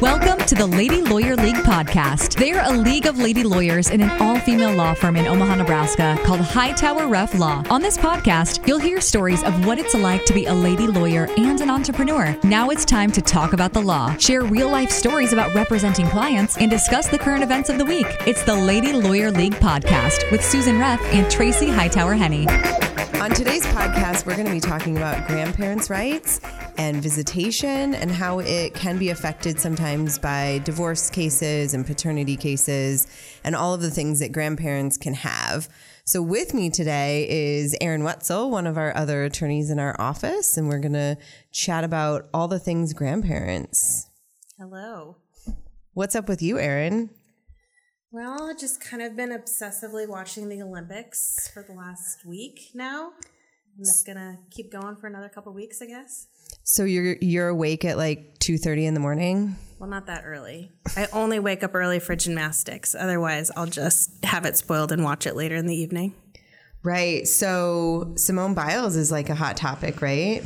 Welcome to the Lady Lawyer League podcast. They're a league of lady lawyers in an all female law firm in Omaha, Nebraska called Hightower Reff Law. On this podcast, you'll hear stories of what it's like to be a lady lawyer and an entrepreneur. Now it's time to talk about the law, share real life stories about representing clients, and discuss the current events of the week. It's the Lady Lawyer League podcast with Susan Reff and Tracy Hightower Henne. On today's podcast, we're going to be talking about grandparents' rights and visitation and how it can be affected sometimes by divorce cases and paternity cases and all of the things that grandparents can have. So, with me today is Erin Wetzel, one of our other attorneys in our office, and we're going to chat about all the things grandparents. Hello. What's up with you, Erin? Well, just kind of been obsessively watching the Olympics for the last week now. I'm just gonna keep going for another couple weeks, I guess. So you're you're awake at like two thirty in the morning. Well, not that early. I only wake up early for gymnastics. Otherwise, I'll just have it spoiled and watch it later in the evening. Right. So Simone Biles is like a hot topic, right?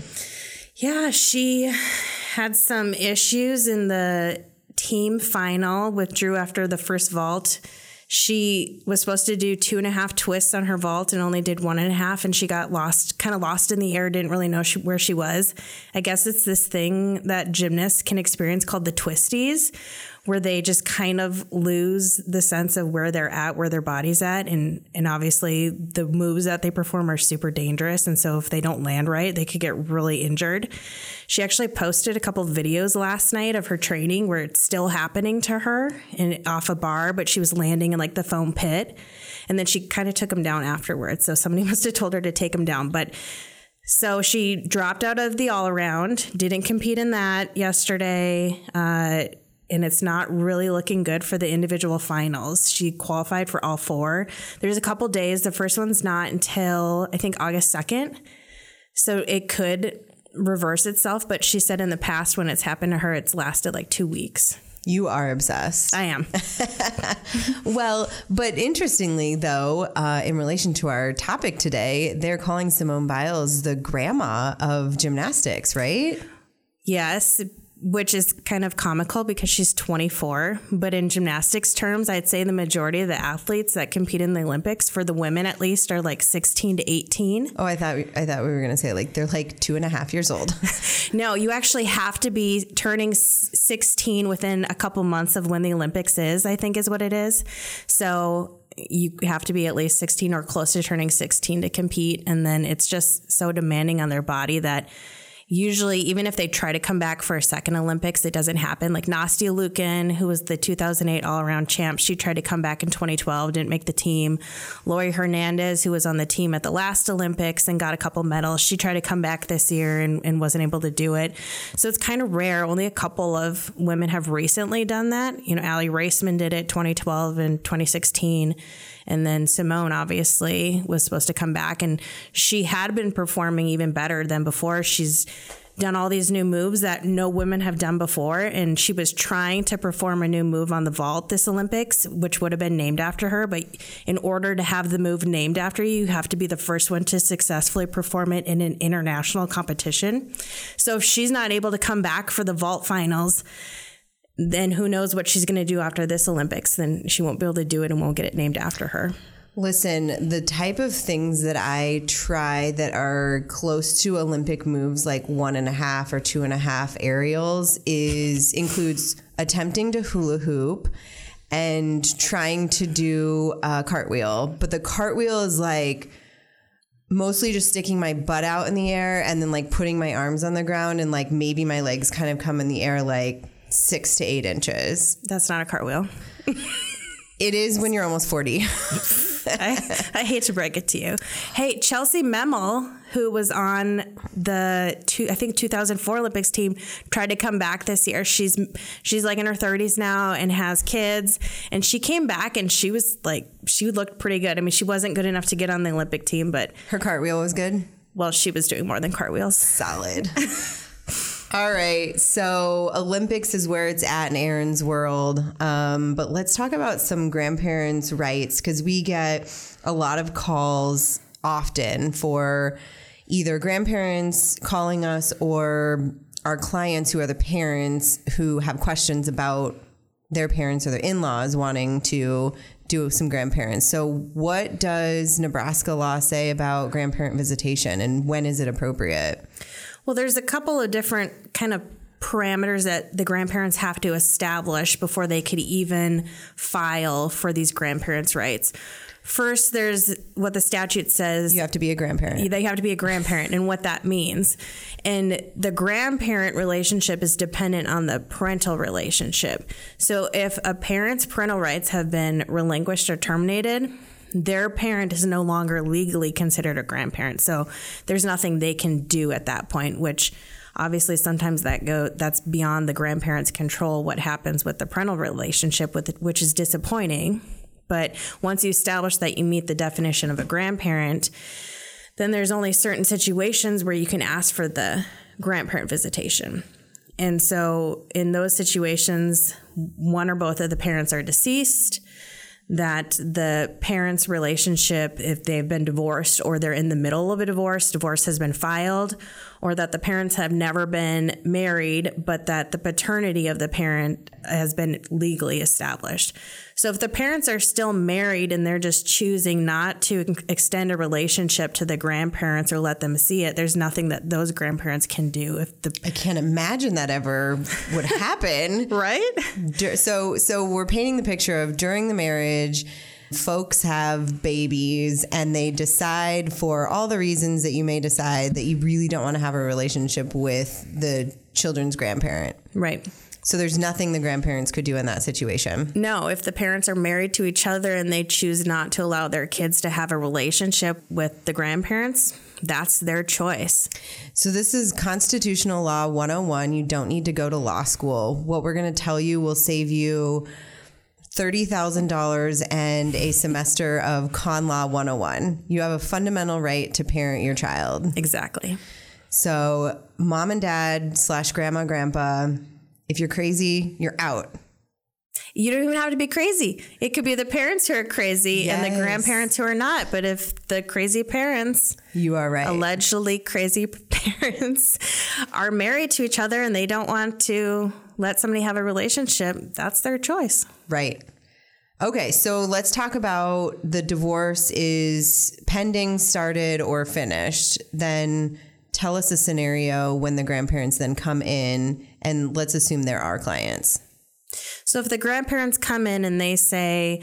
Yeah, she had some issues in the team final, withdrew after the first vault. She was supposed to do two and a half twists on her vault and only did one and a half, and she got lost, kind of lost in the air, didn't really know she, where she was. I guess it's this thing that gymnasts can experience called the twisties, where they just kind of lose the sense of where they're at, where their body's at. And, and obviously, the moves that they perform are super dangerous. And so, if they don't land right, they could get really injured. She actually posted a couple videos last night of her training where it's still happening to her and off a bar, but she was landing in like the foam pit. And then she kind of took them down afterwards. So, somebody must have told her to take them down. But so she dropped out of the all around, didn't compete in that yesterday. Uh, and it's not really looking good for the individual finals. She qualified for all four. There's a couple days. The first one's not until I think August 2nd. So it could reverse itself, but she said in the past when it's happened to her, it's lasted like two weeks. You are obsessed. I am. well, but interestingly, though, uh, in relation to our topic today, they're calling Simone Biles the grandma of gymnastics, right? Yes, which is kind of comical because she's 24. But in gymnastics terms, I'd say the majority of the athletes that compete in the Olympics, for the women at least, are like 16 to 18. Oh, I thought we, I thought we were going to say like they're like two and a half years old. no, you actually have to be turning 16 within a couple months of when the Olympics is. I think is what it is. So you have to be at least 16 or close to turning 16 to compete, and then it's just so demanding on their body that usually even if they try to come back for a second Olympics, it doesn't happen. Like Nastia Liukin, who was the 2008 all around champ, she tried to come back in 2012, didn't make the team. Laurie Hernandez, who was on the team at the last Olympics and got a couple medals, she tried to come back this year and, and wasn't able to do it. So it's kind of rare. Only a couple of women have recently done that. You know, Aly Raisman did it 2012 and 2016. And then Simone obviously was supposed to come back and she had been performing even better than before. She's done all these new moves that no women have done before. And she was trying to perform a new move on the vault this Olympics, which would have been named after her. But in order to have the move named after you, you have to be the first one to successfully perform it in an international competition. So if she's not able to come back for the vault finals, then who knows what she's going to do after this Olympics? Then she won't be able to do it and won't get it named after her. Listen, the type of things that I try that are close to Olympic moves, like one and a half or two and a half aerials, is includes attempting to hula hoop and trying to do a cartwheel. But the cartwheel is like mostly just sticking my butt out in the air and then like putting my arms on the ground and like maybe my legs kind of come in the air like six to eight inches. That's not a cartwheel. it is when you're almost 40. I, I, hate to break it to you. Hey, Chellsie Memmel, who was on the two, I think 2004 Olympics team, tried to come back this year. She's she's like in her 30s now and has kids, and she came back and she was like she looked pretty good. I mean, she wasn't good enough to get on the Olympic team, but her cartwheel was good. Well, she was doing more than cartwheels. Solid. All right. So Olympics is where it's at in Erin's world. Um, but let's talk about some grandparents' rights because we get a lot of calls often for either grandparents calling us or our clients who are the parents who have questions about their parents or their in-laws wanting to do some grandparents. So what does Nebraska law say about grandparent visitation and when is it appropriate? Well, there's a couple of different kind of parameters that the grandparents have to establish before they could even file for these grandparents' rights. First, there's what the statute says. You have to be a grandparent. They have to be a grandparent and what that means. And the grandparent relationship is dependent on the parental relationship. So if a parent's parental rights have been relinquished or terminated, their parent is no longer legally considered a grandparent. So there's nothing they can do at that point, which obviously sometimes that go that's beyond the grandparents' control what happens with the parental relationship with it, which is disappointing. But once you establish that you meet the definition of a grandparent, then there's only certain situations where you can ask for the grandparent visitation. And so in those situations, one or both of the parents are deceased that the parents' relationship, if they've been divorced or they're in the middle of a divorce, divorce has been filed, or that the parents have never been married, but that the paternity of the parent has been legally established. So if the parents are still married and they're just choosing not to extend a relationship to the grandparents or let them see it, there's nothing that those grandparents can do. If the I can't imagine that ever would happen. right? So so we're painting the picture of during the marriage folks have babies and they decide for all the reasons that you may decide that you really don't want to have a relationship with the children's grandparent. Right. So there's nothing the grandparents could do in that situation. No, if the parents are married to each other and they choose not to allow their kids to have a relationship with the grandparents, that's their choice. So this is constitutional law 101. You don't need to go to law school. What we're going to tell you will save you $30,000 and a semester of Con Law 101. You have a fundamental right to parent your child. Exactly. So, mom and dad slash grandma, grandpa, if you're crazy, you're out. You don't even have to be crazy. It could be the parents who are crazy and the grandparents who are not. But if the crazy parents, You are right. allegedly crazy parents, are married to each other and they don't want to let somebody have a relationship, that's their choice. Right. Okay, so let's talk about the divorce is pending, started, or finished. Then tell us a scenario when the grandparents then come in, and let's assume they're our clients. So if the grandparents come in and they say,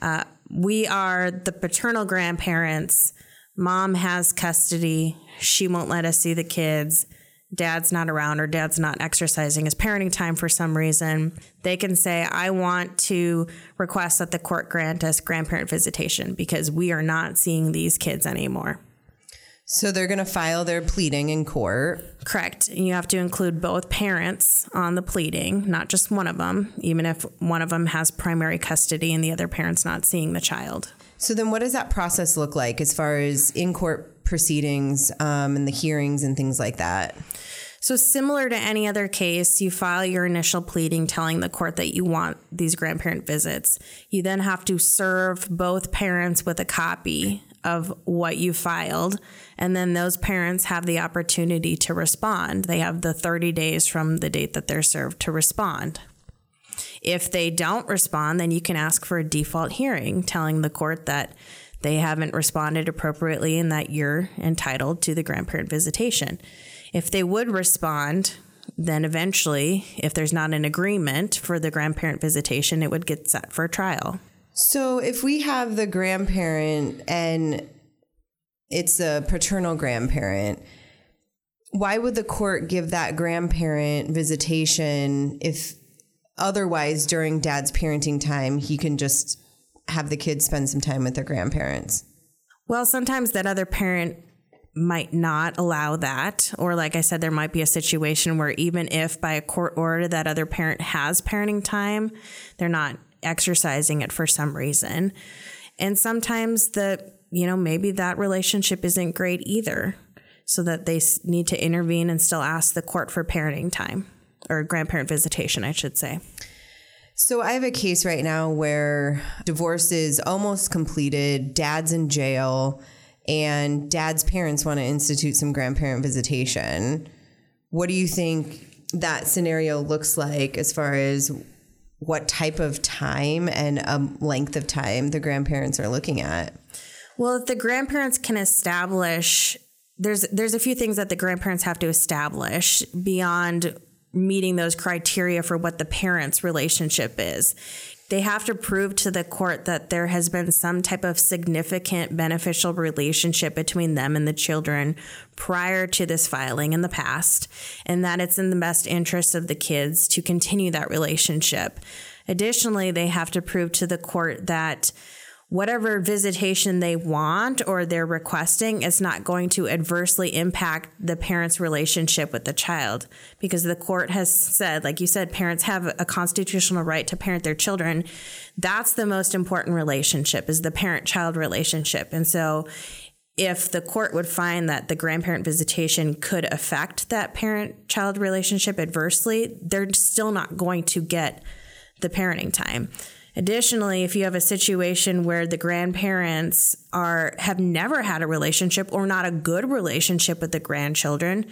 uh, we are the paternal grandparents, mom has custody, she won't let us see the kids, dad's not around or dad's not exercising his parenting time for some reason, they can say, I want to request that the court grant us grandparent visitation because we are not seeing these kids anymore. So they're going to file their pleading in court. Correct. You have to include both parents on the pleading, not just one of them, even if one of them has primary custody and the other parent's not seeing the child. So then, what does that process look like as far as in court proceedings um, and the hearings and things like that? So, similar to any other case, you file your initial pleading telling the court that you want these grandparent visits. You then have to serve both parents with a copy of what you filed, and then those parents have the opportunity to respond. They have the 30 days from the date that they're served to respond. If they don't respond, then you can ask for a default hearing telling the court that they haven't responded appropriately and that you're entitled to the grandparent visitation. If they would respond, then eventually, if there's not an agreement for the grandparent visitation, it would get set for trial. So if we have the grandparent and it's a paternal grandparent, why would the court give that grandparent visitation if otherwise during dad's parenting time he can just have the kids spend some time with their grandparents? Well, sometimes that other parent might not allow that. Or, like I said, there might be a situation where even if by a court order that other parent has parenting time, they're not exercising it for some reason. And sometimes the, you know, maybe that relationship isn't great either. So that they need to intervene and still ask the court for parenting time or grandparent visitation, I should say. So I have a case right now where divorce is almost completed, dad's in jail, and dad's parents want to institute some grandparent visitation. what do you think that scenario looks like as far as what type of time and um, length of time the grandparents are looking at? Well, if the grandparents can establish there's there's a few things that the grandparents have to establish beyond meeting those criteria for what the parents relationship is they have to prove to the court that there has been some type of significant beneficial relationship between them and the children prior to this filing in the past, and that it's in the best interest of the kids to continue that relationship. Additionally, they have to prove to the court that whatever visitation they want or they're requesting is not going to adversely impact the parent's relationship with the child. Because the court has said like you said parents have a constitutional right to parent their children. That's the most important relationship is the parent child relationship. And so if the court would find that the grandparent visitation could affect that parent child relationship adversely they're still not going to get the parenting time Additionally, if you have a situation where the grandparents are have never had a relationship or not a good relationship with the grandchildren,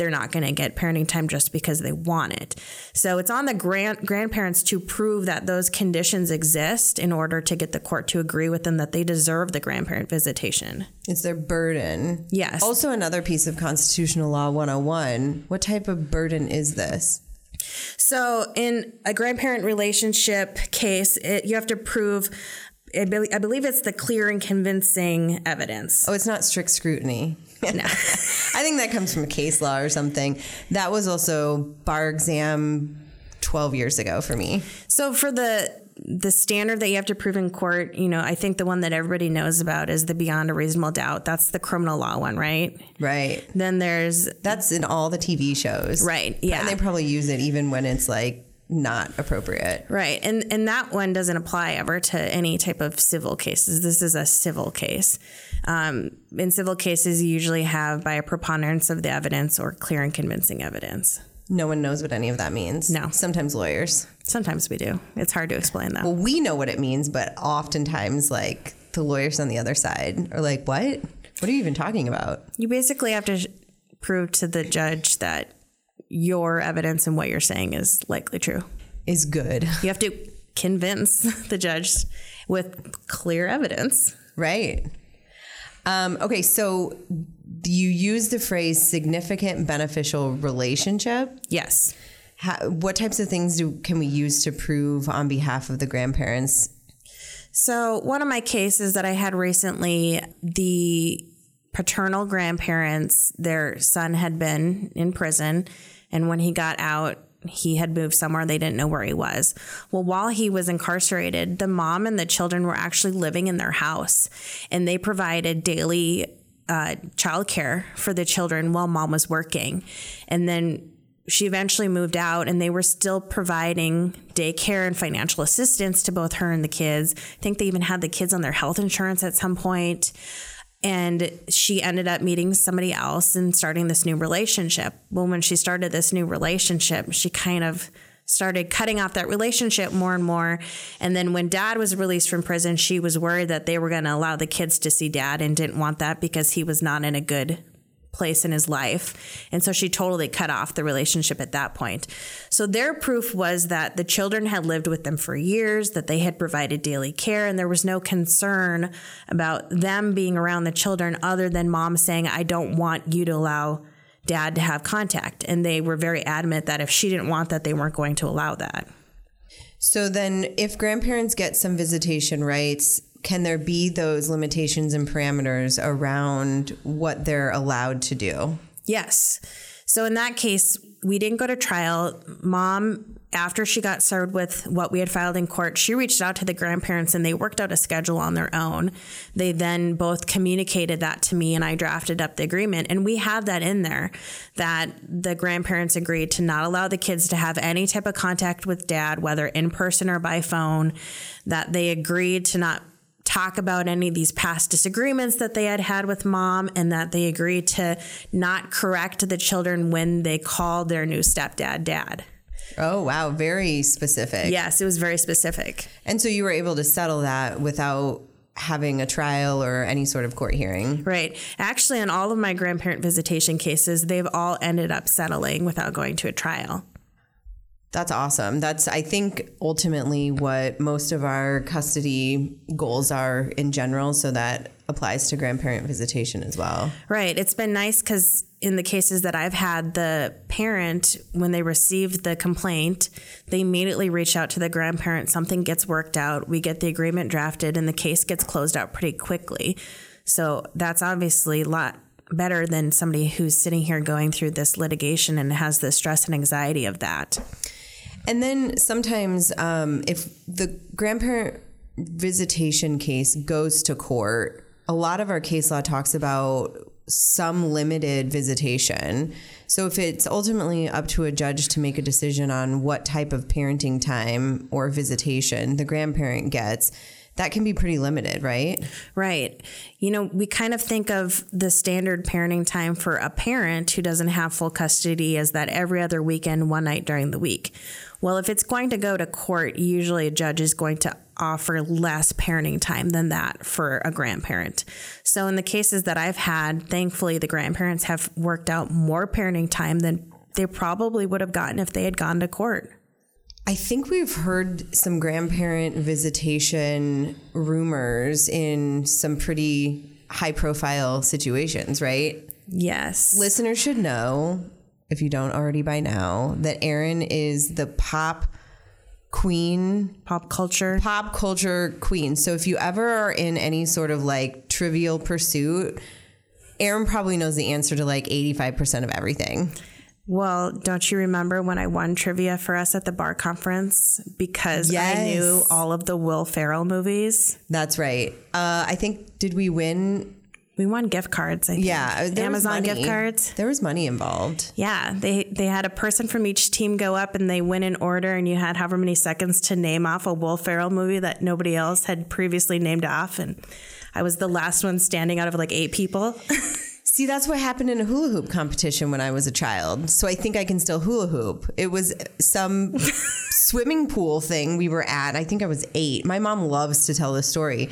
they're not going to get parenting time just because they want it. So it's on the grand grandparents to prove that those conditions exist in order to get the court to agree with them that they deserve the grandparent visitation. It's their burden. Yes. Also another piece of constitutional law 101. What type of burden is this? So, in a grandparent relationship case, it, you have to prove. I believe it's the clear and convincing evidence. Oh, it's not strict scrutiny. No. I think that comes from a case law or something. That was also bar exam 12 years ago for me. So for the the standard that you have to prove in court, you know, I think the one that everybody knows about is the beyond a reasonable doubt. That's the criminal law one, right? Right. Then there's that's in all the TV shows. Right. Yeah. And they probably use it even when it's like not appropriate. Right. And and that one doesn't apply ever to any type of civil cases. This is a civil case. Um, in civil cases, you usually have by a preponderance of the evidence or clear and convincing evidence. No one knows what any of that means. No. Sometimes lawyers. Sometimes we do. It's hard to explain that. Well, we know what it means, but oftentimes, like, the lawyers on the other side are like, what? What are you even talking about? You basically have to prove to the judge that your evidence and what you're saying is likely true. Is good. You have to convince the judge with clear evidence. Right. Um, okay, so you use the phrase significant beneficial relationship. Yes. How, what types of things do can we use to prove on behalf of the grandparents? So, one of my cases that I had recently, the paternal grandparents, their son had been in prison, and when he got out, he had moved somewhere they didn't know where he was. Well, while he was incarcerated, the mom and the children were actually living in their house, and they provided daily uh, childcare for the children while mom was working. And then she eventually moved out and they were still providing daycare and financial assistance to both her and the kids. I think they even had the kids on their health insurance at some point. And she ended up meeting somebody else and starting this new relationship. Well, when she started this new relationship, she kind of started cutting off that relationship more and more. And then when dad was released from prison, she was worried that they were going to allow the kids to see dad and didn't want that because he was not in a good place in his life. And so she totally cut off the relationship at that point. So their proof was that the children had lived with them for years, that they had provided daily care, and there was no concern about them being around the children other than mom saying, I don't want you to allow dad to have contact. And they were very adamant that if she didn't want that, they weren't going to allow that. So then, if grandparents get some visitation rights, can there be those limitations and parameters around what they're allowed to do? Yes. So in that case, we didn't go to trial. Mom after she got served with what we had filed in court, she reached out to the grandparents and they worked out a schedule on their own. They then both communicated that to me and I drafted up the agreement. And we have that in there that the grandparents agreed to not allow the kids to have any type of contact with dad, whether in person or by phone, that they agreed to not talk about any of these past disagreements that they had had with mom and that they agreed to not correct the children when they called their new stepdad dad. Oh, wow. Very specific. Yes, it was very specific. And so you were able to settle that without having a trial or any sort of court hearing. Right. Actually, in all of my grandparent visitation cases, they've all ended up settling without going to a trial. That's awesome. That's, I think, ultimately what most of our custody goals are in general. So that applies to grandparent visitation as well. Right. It's been nice because in the cases that I've had, the parent, when they received the complaint, they immediately reach out to the grandparent. Something gets worked out. We get the agreement drafted, and the case gets closed out pretty quickly. So that's obviously a lot better than somebody who's sitting here going through this litigation and has the stress and anxiety of that. And then sometimes, um, if the grandparent visitation case goes to court, a lot of our case law talks about some limited visitation. So if it's ultimately up to a judge to make a decision on what type of parenting time or visitation the grandparent gets, that can be pretty limited, right? Right. You know, we kind of think of the standard parenting time for a parent who doesn't have full custody as that every other weekend, one night during the week. Well, if it's going to go to court, usually a judge is going to offer less parenting time than that for a grandparent. So, in the cases that I've had, thankfully, the grandparents have worked out more parenting time than they probably would have gotten if they had gone to court. I think we've heard some grandparent visitation rumors in some pretty high profile situations, right? Yes. Listeners should know, if you don't already by now, that Erin is the pop queen, Pop culture. pop culture queen. So if you ever are in any sort of like trivial pursuit, Erin probably knows the answer to like 85% of everything. Well, don't you remember when I won trivia for us at the bar conference because I knew all of the Will Ferrell movies? That's right. Uh, I think, did we win? We won gift cards. I think. Yeah. Uh, was Amazon gift cards. There was money involved. Yeah, they they had a person from each team go up and they went in order, and you had however many seconds to name off a Will Ferrell movie that nobody else had previously named off, and I was the last one standing out of like eight people. See, that's what happened in a hula hoop competition when I was a child. So I think I can still hula hoop. It was some swimming pool thing we were at. I think I was eight. My mom loves to tell this story.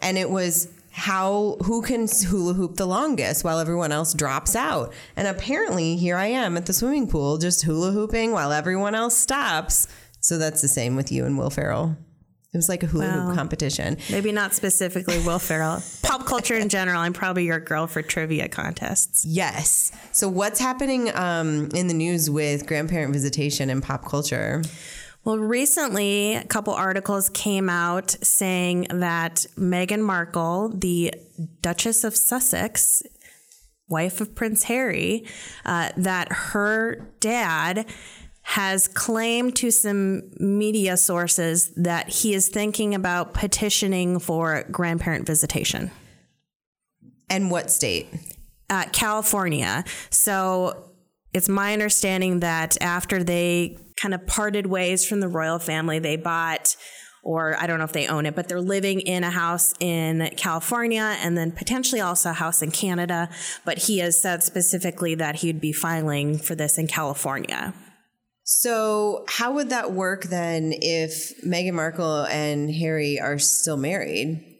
And it was how who can hula hoop the longest while everyone else drops out. And apparently here I am at the swimming pool just hula hooping while everyone else stops. So that's the same with you and Will Ferrell. It was like a hula hoop competition. Maybe not specifically Will Ferrell. Pop culture in general. I'm probably your girl for trivia contests. Yes. So what's happening um, in the news with grandparent visitation and pop culture? Well, recently, a couple articles came out saying that Meghan Markle, the Duchess of Sussex, wife of Prince Harry, uh, that her dad has claimed to some media sources that he is thinking about petitioning for grandparent visitation. And what state? uh, California. So it's my understanding that after they kind of parted ways from the royal family, they bought, or I don't know if they own it, but they're living in a house in California and then potentially also a house in Canada. But he has said specifically that he'd be filing for this in California. So how would that work then if Meghan Markle and Harry are still married?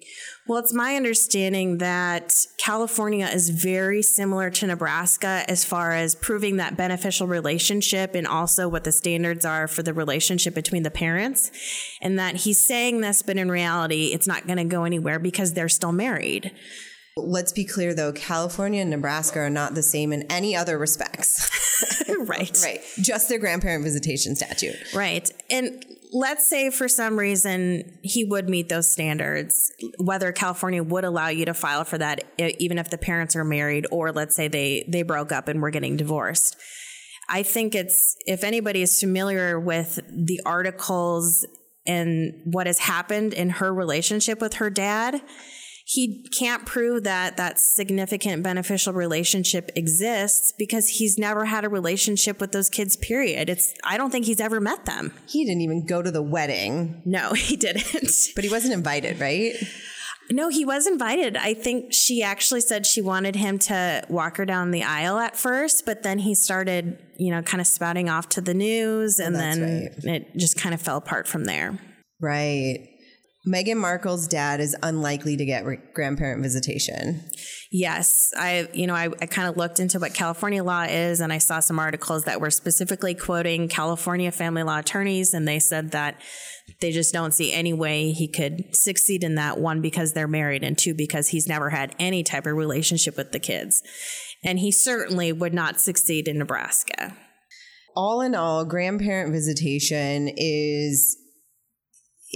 Well, it's my understanding that California is very similar to Nebraska as far as proving that beneficial relationship and also what the standards are for the relationship between the parents. And that he's saying this, but in reality, it's not going to go anywhere because they're still married. Let's be clear though, California and Nebraska are not the same in any other respects. right. right. Just their grandparent visitation statute. Right. And let's say for some reason he would meet those standards, whether California would allow you to file for that, even if the parents are married, or let's say they, they broke up and were getting divorced. I think it's, if anybody is familiar with the articles and what has happened in her relationship with her dad, he can't prove that that significant beneficial relationship exists because he's never had a relationship with those kids period it's i don't think he's ever met them He didn't even go to the wedding, no he didn't but he wasn't invited, right? no he was invited i think she actually said she wanted him to walk her down the aisle at first but then he started you know kind of spouting off to the news and that's then right. it just kind of fell apart from there Right. Meghan Markle's dad is unlikely to get re- grandparent visitation. Yes, I you know I, I kind of looked into what California law is, and I saw some articles that were specifically quoting California family law attorneys, and they said that they just don't see any way he could succeed in that one because they're married, and two because he's never had any type of relationship with the kids, and he certainly would not succeed in Nebraska. All in all, grandparent visitation is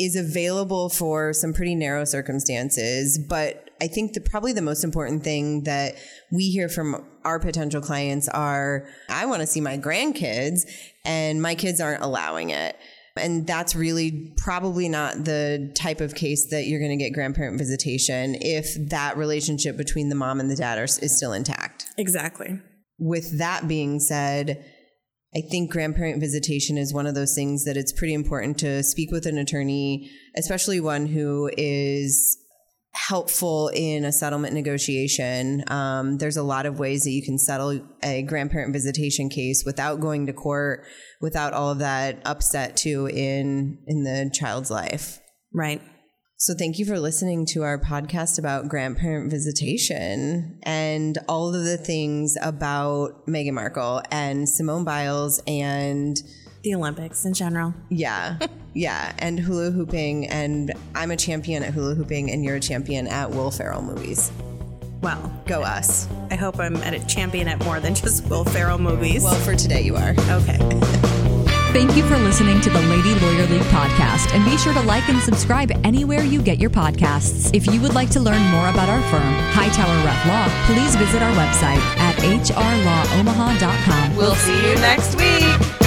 is available for some pretty narrow circumstances, but I think the probably the most important thing that we hear from our potential clients are I want to see my grandkids and my kids aren't allowing it. And that's really probably not the type of case that you're going to get grandparent visitation if that relationship between the mom and the dad are, is still intact. Exactly. With that being said, I think grandparent visitation is one of those things that it's pretty important to speak with an attorney, especially one who is helpful in a settlement negotiation. Um, there's a lot of ways that you can settle a grandparent visitation case without going to court, without all of that upset too in in the child's life. Right. So thank you for listening to our podcast about grandparent visitation and all of the things about Meghan Markle and Simone Biles and the Olympics in general. Yeah. yeah. And hula hooping. And I'm a champion at hula hooping, and you're a champion at Will Ferrell movies. Well, go us. I hope I'm at a champion at more than just Will Ferrell movies. Well, for today, you are. Okay. Thank you for listening to the Lady Lawyer League podcast, and be sure to like and subscribe anywhere you get your podcasts. If you would like to learn more about our firm, Hightower Reff Law, please visit our website at hrlawomaha.com. We'll see you next week.